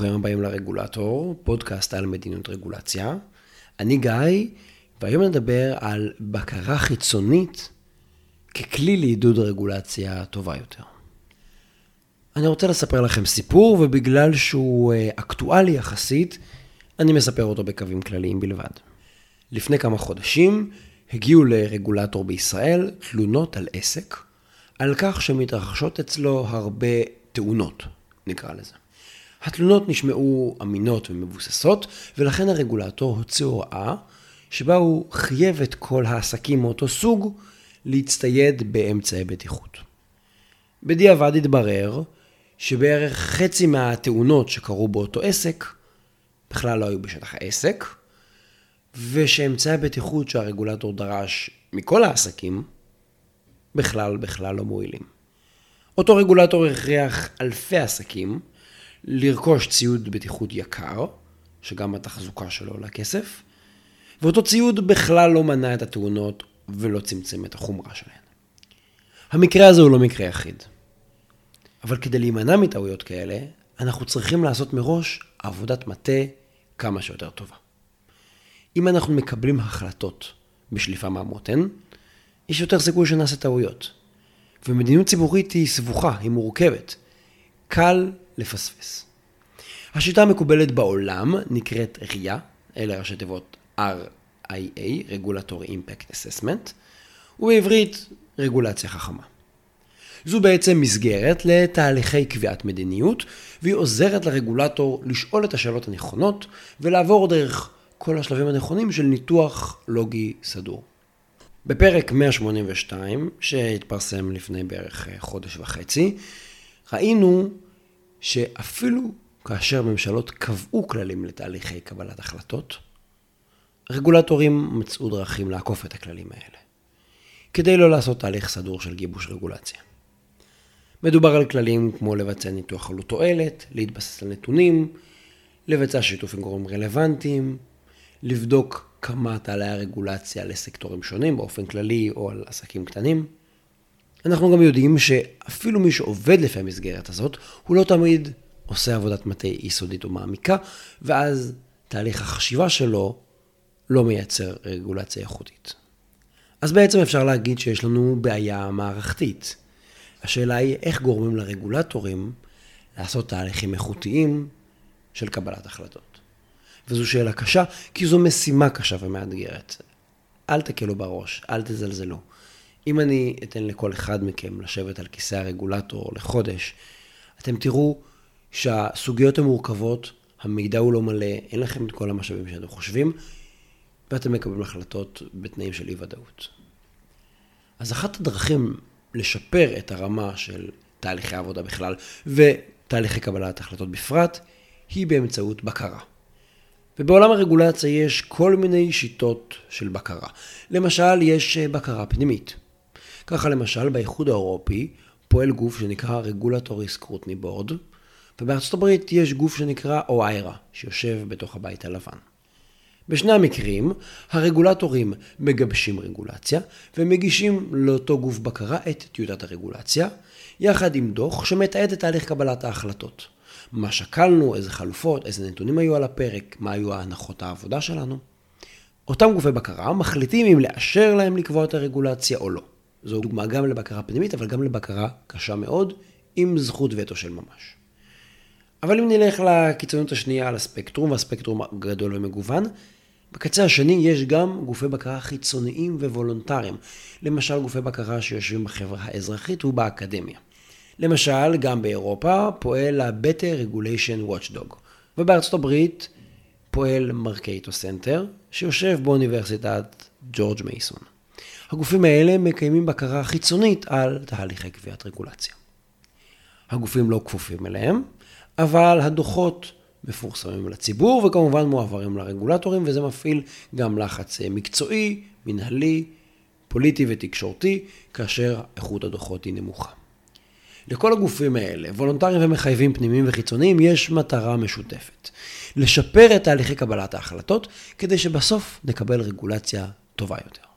ברוכים הבאים לרגולטור, פודקאסט על מדיניות רגולציה. אני גיא, והיום נדבר על בקרה חיצונית ככלי לעידוד רגולציה טובה יותר. אני רוצה לספר לכם סיפור, ובגלל שהוא אה, אקטואלי יחסית, אני מספר אותו בקווים כלליים בלבד. לפני כמה חודשים הגיעו לרגולטור בישראל תלונות על עסק, על כך שמתרחשות אצלו הרבה תאונות, נקרא לזה. התלונות נשמעו אמינות ומבוססות, ולכן הרגולטור הוציא הוראה שבה הוא חייב את כל העסקים מאותו סוג להצטייד באמצעי בטיחות. בדיעבד התברר שבערך חצי מהתאונות שקרו באותו עסק בכלל לא היו בשטח העסק, ושאמצעי הבטיחות שהרגולטור דרש מכל העסקים בכלל בכלל לא מועילים. אותו רגולטור הכריח אלפי עסקים לרכוש ציוד בטיחות יקר, שגם התחזוקה שלו עולה כסף, ואותו ציוד בכלל לא מנע את התאונות ולא צמצם את החומרה שלהן. המקרה הזה הוא לא מקרה יחיד. אבל כדי להימנע מטעויות כאלה, אנחנו צריכים לעשות מראש עבודת מטה כמה שיותר טובה. אם אנחנו מקבלים החלטות בשליפה מהמותן, יש יותר סיכוי שנעשה טעויות. ומדיניות ציבורית היא סבוכה, היא מורכבת. קל לפספס. השיטה המקובלת בעולם נקראת RIA, אלה ראשי תיבות RIA, Regulatory Impact Assessment, ובעברית רגולציה חכמה. זו בעצם מסגרת לתהליכי קביעת מדיניות, והיא עוזרת לרגולטור לשאול את השאלות הנכונות ולעבור דרך כל השלבים הנכונים של ניתוח לוגי סדור. בפרק 182, שהתפרסם לפני בערך חודש וחצי, ראינו שאפילו כאשר ממשלות קבעו כללים לתהליכי קבלת החלטות, רגולטורים מצאו דרכים לעקוף את הכללים האלה, כדי לא לעשות תהליך סדור של גיבוש רגולציה. מדובר על כללים כמו לבצע ניתוח עלות תועלת, להתבסס על נתונים, לבצע שיתוף עם גורמים רלוונטיים, לבדוק כמה תעלה הרגולציה לסקטורים שונים באופן כללי או על עסקים קטנים. אנחנו גם יודעים שאפילו מי שעובד לפי המסגרת הזאת, הוא לא תמיד עושה עבודת מטה יסודית או מעמיקה, ואז תהליך החשיבה שלו לא מייצר רגולציה איכותית. אז בעצם אפשר להגיד שיש לנו בעיה מערכתית. השאלה היא איך גורמים לרגולטורים לעשות תהליכים איכותיים של קבלת החלטות. וזו שאלה קשה, כי זו משימה קשה ומאתגרת. אל תקלו בראש, אל תזלזלו. אם אני אתן לכל אחד מכם לשבת על כיסא הרגולטור לחודש, אתם תראו שהסוגיות המורכבות, המידע הוא לא מלא, אין לכם את כל המשאבים שאתם חושבים, ואתם מקבלים החלטות בתנאים של אי-ודאות. אז אחת הדרכים לשפר את הרמה של תהליכי עבודה בכלל ותהליכי קבלת החלטות בפרט, היא באמצעות בקרה. ובעולם הרגולציה יש כל מיני שיטות של בקרה. למשל, יש בקרה פנימית. ככה למשל, באיחוד האירופי פועל גוף שנקרא Regulatory Scrutiny Board, ובארצות הברית יש גוף שנקרא OIRA, שיושב בתוך הבית הלבן. בשני המקרים, הרגולטורים מגבשים רגולציה ומגישים לאותו גוף בקרה את טיוטת הרגולציה, יחד עם דוח שמתעד את תהליך קבלת ההחלטות. מה שקלנו, איזה חלופות, איזה נתונים היו על הפרק, מה היו הנחות העבודה שלנו. אותם גופי בקרה מחליטים אם לאשר להם לקבוע את הרגולציה או לא. זו דוגמה גם לבקרה פנימית, אבל גם לבקרה קשה מאוד, עם זכות וטו של ממש. אבל אם נלך לקיצוניות השנייה על הספקטרום, והספקטרום גדול ומגוון, בקצה השני יש גם גופי בקרה חיצוניים ווולונטריים. למשל גופי בקרה שיושבים בחברה האזרחית ובאקדמיה. למשל, גם באירופה פועל ה-Better Regulation Watchdog, ובארצות הברית פועל Mercatus Center, שיושב באוניברסיטת ג'ורג' מייסון. הגופים האלה מקיימים בקרה חיצונית על תהליכי קביעת רגולציה. הגופים לא כפופים אליהם, אבל הדוחות מפורסמים לציבור וכמובן מועברים לרגולטורים, וזה מפעיל גם לחץ מקצועי, מנהלי, פוליטי ותקשורתי, כאשר איכות הדוחות היא נמוכה. לכל הגופים האלה, וולונטריים ומחייבים פנימיים וחיצוניים, יש מטרה משותפת. לשפר את תהליכי קבלת ההחלטות, כדי שבסוף נקבל רגולציה טובה יותר.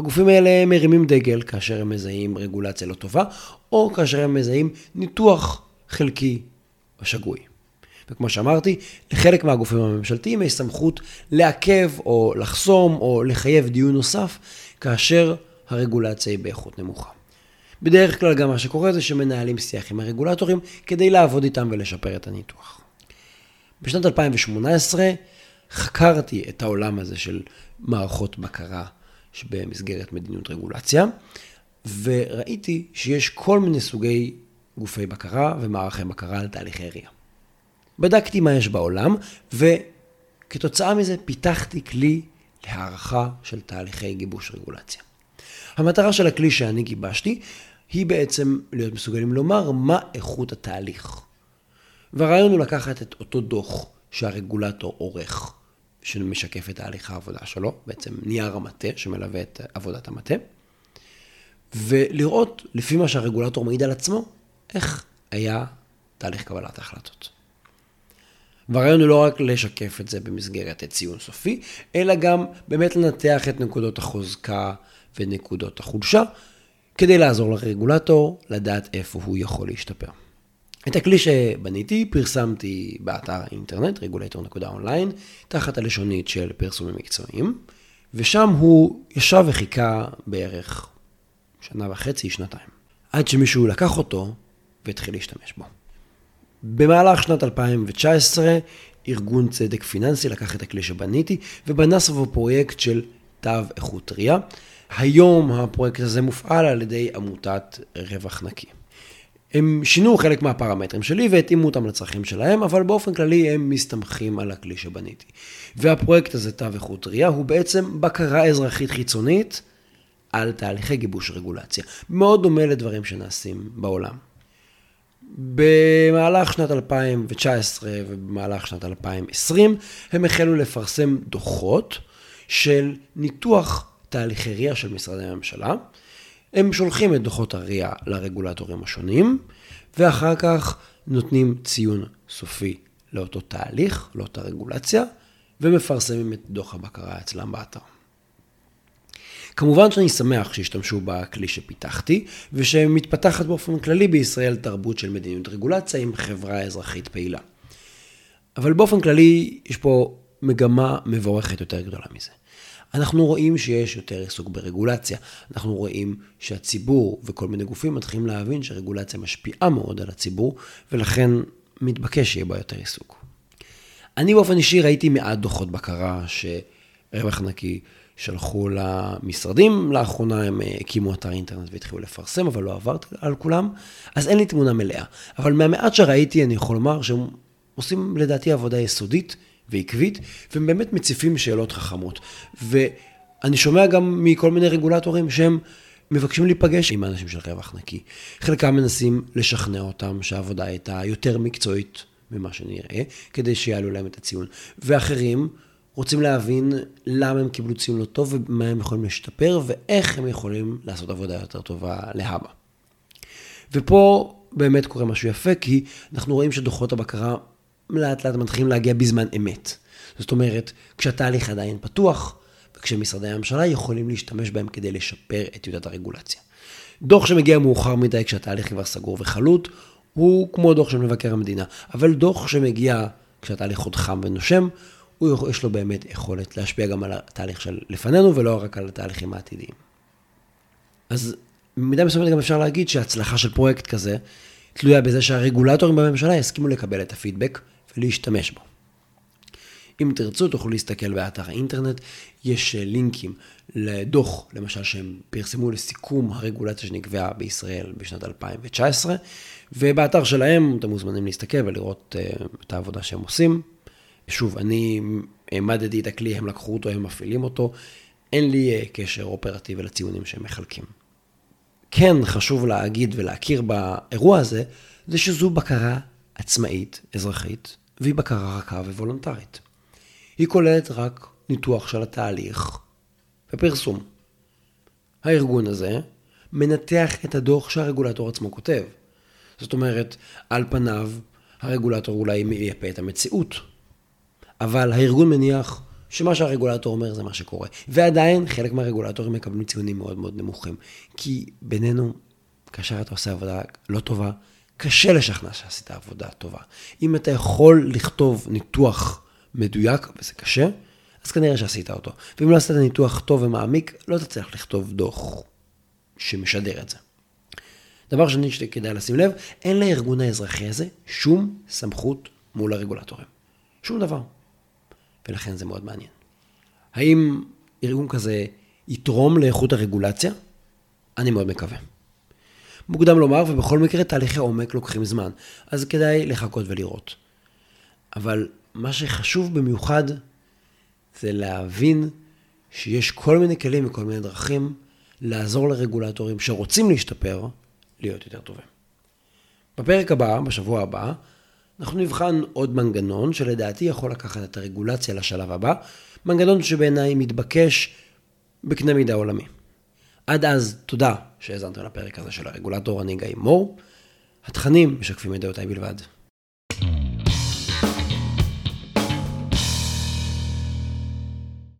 הגופים האלה מרימים דגל כאשר הם מזהים רגולציה לא טובה, או כאשר הם מזהים ניתוח חלקי או שגוי. וכמו שאמרתי, לחלק מהגופים הממשלתיים יש סמכות לעכב או לחסום או לחייב דיון נוסף, כאשר הרגולציה היא באיכות נמוכה. בדרך כלל גם מה שקורה זה שמנהלים שיח עם הרגולטורים כדי לעבוד איתם ולשפר את הניתוח. בשנת 2018 חקרתי את העולם הזה של מערכות בקרה שבמסגרת מדיניות רגולציה, וראיתי שיש כל מיני סוגי גופי בקרה ומערכי בקרה על תהליכי RIA. בדקתי מה יש בעולם, וכתוצאה מזה פיתחתי כלי להערכה של תהליכי גיבוש רגולציה. המטרה של הכלי שאני גיבשתי היא בעצם להיות מסוגלים לומר מה איכות התהליך. והרעיון הוא לקחת את אותו דוח שהרגולטור עורך, שמשקף את תהליך העבודה שלו, בעצם נייר המטה שמלווה את עבודת המטה, ולראות לפי מה שהרגולטור מעיד על עצמו, איך היה תהליך קבלת ההחלטות. והרעיון הוא לא רק לשקף את זה במסגרת ציון סופי, אלא גם באמת לנתח את נקודות החוזקה ונקודות החולשה, כדי לעזור לרגולטור לדעת איפה הוא יכול להשתפר. את הכלי שבניתי פרסמתי באתר האינטרנט, regulator.online, תחת הלשונית של פרסומים מקצועיים, ושם הוא ישב וחיכה בערך שנה וחצי, שנתיים, עד שמישהו לקח אותו והתחיל להשתמש בו. במהלך שנת 2019, ארגון צדק פיננסי לקח את הכלי שבניתי ובנה סביבו פרויקט של תו איכות RIA. היום הפרויקט הזה מופעל על ידי עמותת רווח נקי. הם שינו חלק מהפרמטרים שלי והתאימו אותם לצרכים שלהם, אבל באופן כללי הם מסתמכים על הכלי שבניתי. והפרויקט הזה, תו איכות RIA, הוא בעצם בקרה אזרחית חיצונית על תהליכי גיבוש רגולציה. מאוד דומה לדברים שנעשים בעולם. במהלך שנת 2019 ובמהלך שנת 2020 הם החלו לפרסם דוחות של ניתוח תהליכי RIA של משרדי הממשלה. הם שולחים את דוחות ה-RIA לרגולטורים השונים, ואחר כך נותנים ציון סופי לאותו תהליך, לאותה רגולציה, ומפרסמים את דוח הבקרה אצלם באתר. כמובן שאני שמח שהשתמשו בכלי שפיתחתי, ושמתפתחת באופן כללי בישראל תרבות של מדיניות רגולציה עם חברה אזרחית פעילה. אבל באופן כללי יש פה מגמה מבורכת יותר גדולה מזה. אנחנו רואים שיש יותר עיסוק ברגולציה. אנחנו רואים שהציבור וכל מיני גופים מתחילים להבין שרגולציה משפיעה מאוד על הציבור, ולכן מתבקש שיהיה בה יותר עיסוק. אני באופן אישי ראיתי מעט דוחות בקרה שרווח נקי שלחו למשרדים, לאחרונה הם אה, הקימו אתר אינטרנט והתחילו לפרסם, אבל לא עברתי על כולם, אז אין לי תמונה מלאה. אבל מהמעט שראיתי, אני יכול לומר שהם עושים לדעתי עבודה יסודית ועקבית, והם באמת מציפים שאלות חכמות. ואני שומע גם מכל מיני רגולטורים שהם מבקשים להיפגש עם האנשים של רווח נקי. חלקם מנסים לשכנע אותם שהעבודה הייתה יותר מקצועית ממה שנראה, כדי שיעלו להם את הציון. ואחרים רוצים להבין למה הם קיבלו ציון לא טוב ומה הם יכולים להשתפר ואיך הם יכולים לעשות עבודה יותר טובה להבא. ופה באמת קורה משהו יפה, כי אנחנו רואים שדוחות הבקרה לאט לאט מתחילים להגיע בזמן אמת. זאת אומרת, כשהתהליך עדיין פתוח, וכשמשרדי הממשלה יכולים להשתמש בהם כדי לשפר את טיוטת הרגולציה. דוח שמגיע מאוחר מדי כשהתהליך כבר סגור וחלוט, הוא כמו דוח של מבקר המדינה. אבל דוח שמגיע כשהתהליך עוד חם ונושם, הוא יש לו באמת יכולת להשפיע גם על התהליך של ולא רק על התהליכים העתידיים. אז במידה מסוימת גם אפשר להגיד שההצלחה של פרויקט כזה תלויה בזה שהרגולטורים בממשלה יסכימו לקבל את הפידבק ולהשתמש בו. אם תרצו, תוכלו להסתכל באתר האינטרנט, יש אה, לינקים לדוח, למשל, שהם פרסמו לסיכום הרגולציה שנקבעה בישראל בשנת 2019, ובאתר שלהם אתם מוזמנים להסתכל ולראות uh, את העבודה שהם עושים. שוב, אני העמדתי את הכלי, הם לקחו אותו, הם מפעילים אותו, אין לי uh, קשר אופרטיבי לציונים שהם מחלקים. כן חשוב להגיד ולהכיר באירוע הזה, זה שזו בקרה עצמאית, אזרחית, והיא בקרה רכה ווולונטרית. היא כוללת רק ניתוח של התהליך ופרסום. הארגון הזה מנתח את הדוח שהרגולטור עצמו כותב. זאת אומרת, על פניו הרגולטור אולי מייפה את המציאות, אבל הארגון מניח שמה שהרגולטור אומר זה מה שקורה. ועדיין חלק מהרגולטורים מקבלים ציונים מאוד מאוד נמוכים. כי בינינו, כאשר אתה עושה עבודה לא טובה, קשה לשכנע שעשית עבודה טובה. אם אתה יכול לכתוב ניתוח מדויק, וזה קשה, אז כנראה שעשית אותו. ואם לא עשית ניתוח טוב ומעמיק, לא תצליח לכתוב דוח שמשדר את זה. דבר שני שכדאי לשים לב, אין לארגון האזרחי הזה שום סמכות מול הרגולטורים. שום דבר. ולכן זה מאוד מעניין. האם ארגון כזה יתרום לאיכות הרגולציה? אני מאוד מקווה. מוקדם לומר, ובכל מקרה תהליכי עומק לוקחים זמן, אז כדאי לחכות ולראות. אבל מה שחשוב במיוחד זה להבין שיש כל מיני כלים וכל מיני דרכים לעזור לרגולטורים שרוצים להשתפר, להיות יותר טובים. בפרק הבא, בשבוע הבא, אנחנו נבחן עוד מנגנון שלדעתי יכול לקחת את הרגולציה לשלב הבא, מנגנון שבעיניי מתבקש בקנה מידה עולמי. עד אז, תודה שהאזנתם לפרק הזה של הרגולטור, אני גיא מור. התכנים משקפים את דעותיי בלבד.